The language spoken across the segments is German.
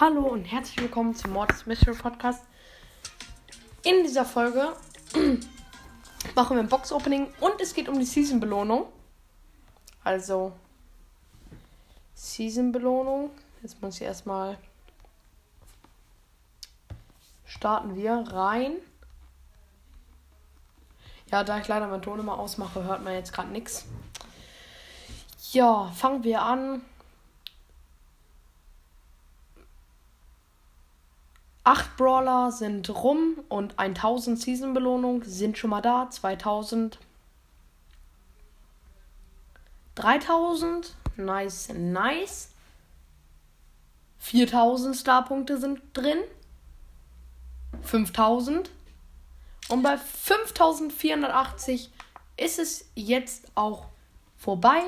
Hallo und herzlich willkommen zum Mortis Mystery Podcast. In dieser Folge machen wir ein Box Opening und es geht um die Season Belohnung. Also Season Belohnung. Jetzt muss ich erstmal starten wir rein. Ja, da ich leider meinen Ton immer ausmache, hört man jetzt gerade nichts. Ja, fangen wir an. Acht Brawler sind rum und 1000 Season Belohnung sind schon mal da. 2000. 3000. Nice, nice. 4000 Starpunkte sind drin. 5000. Und bei 5480 ist es jetzt auch vorbei.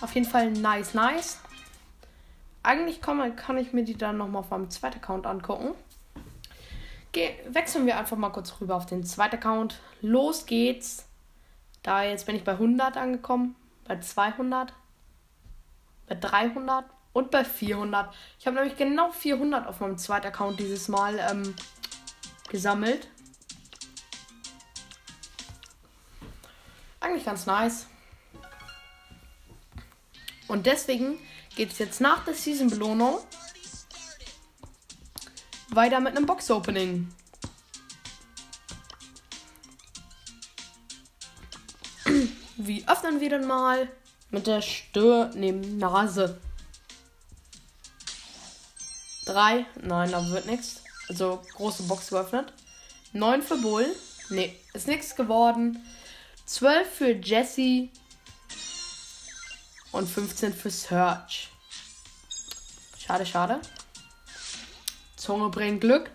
Auf jeden Fall nice, nice. Eigentlich kann, kann ich mir die dann nochmal auf meinem zweiten Account angucken. Ge wechseln wir einfach mal kurz rüber auf den zweiten Account. Los geht's. Da jetzt bin ich bei 100 angekommen, bei 200, bei 300 und bei 400. Ich habe nämlich genau 400 auf meinem zweiten Account dieses Mal ähm, gesammelt. Eigentlich ganz nice. Und deswegen geht es jetzt nach der Season-Belohnung weiter mit einem Box-Opening. Wie öffnen wir denn mal? Mit der Stirn neben Nase. Drei. Nein, da wird nichts. Also große Box geöffnet. Neun für Bull. Nee, ist nichts geworden. Zwölf für Jesse. Und 15 für Search. Schade, schade. Zunge bringt Glück.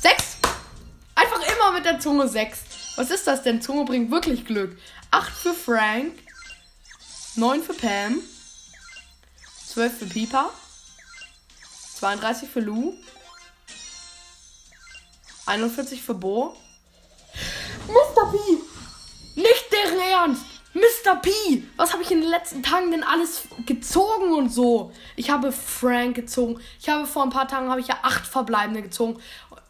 Sechs. Einfach immer mit der Zunge sechs. Was ist das denn? Zunge bringt wirklich Glück. Acht für Frank. Neun für Pam. Zwölf für Pipa. 32 für Lou. 41 für Bo. Mr. P! Nicht deren Ernst! Mr. P! Was habe ich in den letzten Tagen denn alles gezogen und so? Ich habe Frank gezogen. Ich habe vor ein paar Tagen habe ich ja acht verbleibende gezogen.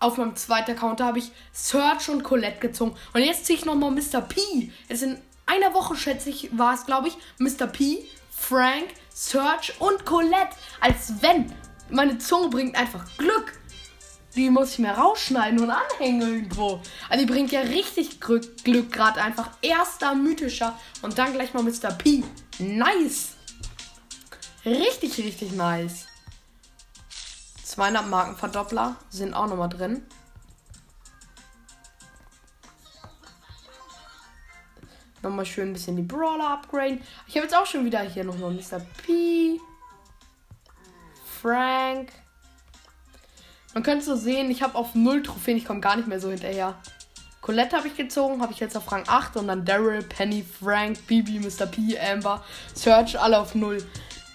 Auf meinem zweiten Account habe ich Search und Colette gezogen. Und jetzt ziehe ich nochmal Mr. P. Jetzt in einer Woche, schätze ich, war es, glaube ich, Mr. P, Frank, Search und Colette. Als wenn. Meine Zunge bringt einfach Glück. Die muss ich mir rausschneiden und anhängen irgendwo. Also die bringt ja richtig Glück, gerade einfach. Erster mythischer und dann gleich mal Mr. P. Nice. Richtig, richtig nice. 200 Markenverdoppler sind auch nochmal drin. Nochmal schön ein bisschen die Brawler upgraden. Ich habe jetzt auch schon wieder hier nochmal Mr. P. Frank. Man könnte so sehen, ich habe auf 0 Trophäen, ich komme gar nicht mehr so hinterher. Colette habe ich gezogen, habe ich jetzt auf Rang 8 und dann Daryl, Penny, Frank, Bibi, Mr. P, Amber, Search, alle auf 0.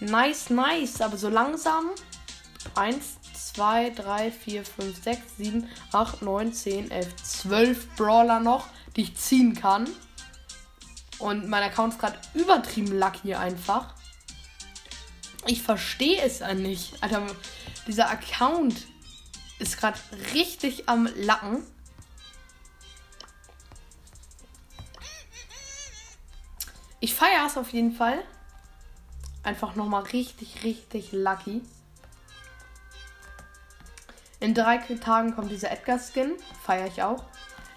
Nice, nice, aber so langsam. 1, 2, 3, 4, 5, 6, 7, 8, 9, 10, 11, 12 Brawler noch, die ich ziehen kann. Und mein Account ist gerade übertrieben lucky einfach. Ich verstehe es ja nicht. Alter, dieser Account ist gerade richtig am Lacken. Ich feiere es auf jeden Fall. Einfach nochmal richtig, richtig lucky. In drei Tagen kommt dieser Edgar-Skin. Feiere ich auch.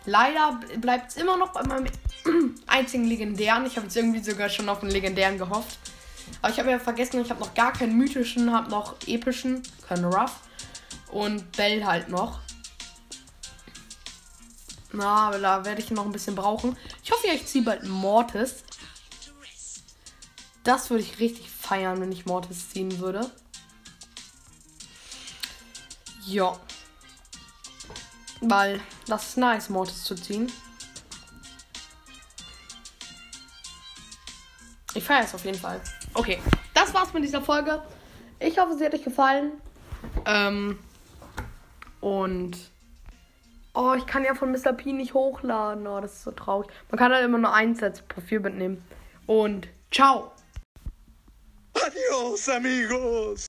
Leider bleibt es immer noch bei meinem einzigen legendären. Ich habe jetzt irgendwie sogar schon auf einen legendären gehofft. Aber ich habe ja vergessen, ich habe noch gar keinen mythischen, habe noch epischen, keinen Rough. Und Bell halt noch. Na, da werde ich noch ein bisschen brauchen. Ich hoffe, ich ziehe bald Mortis. Das würde ich richtig feiern, wenn ich Mortis ziehen würde. Ja. Weil das ist nice, Mortis zu ziehen. Ich feiere es auf jeden Fall. Okay, das war's mit dieser Folge. Ich hoffe, sie hat euch gefallen. Ähm, und. Oh, ich kann ja von Mr. P nicht hochladen. Oh, das ist so traurig. Man kann halt immer nur eins als Profilbild nehmen. Und ciao. Adios, amigos.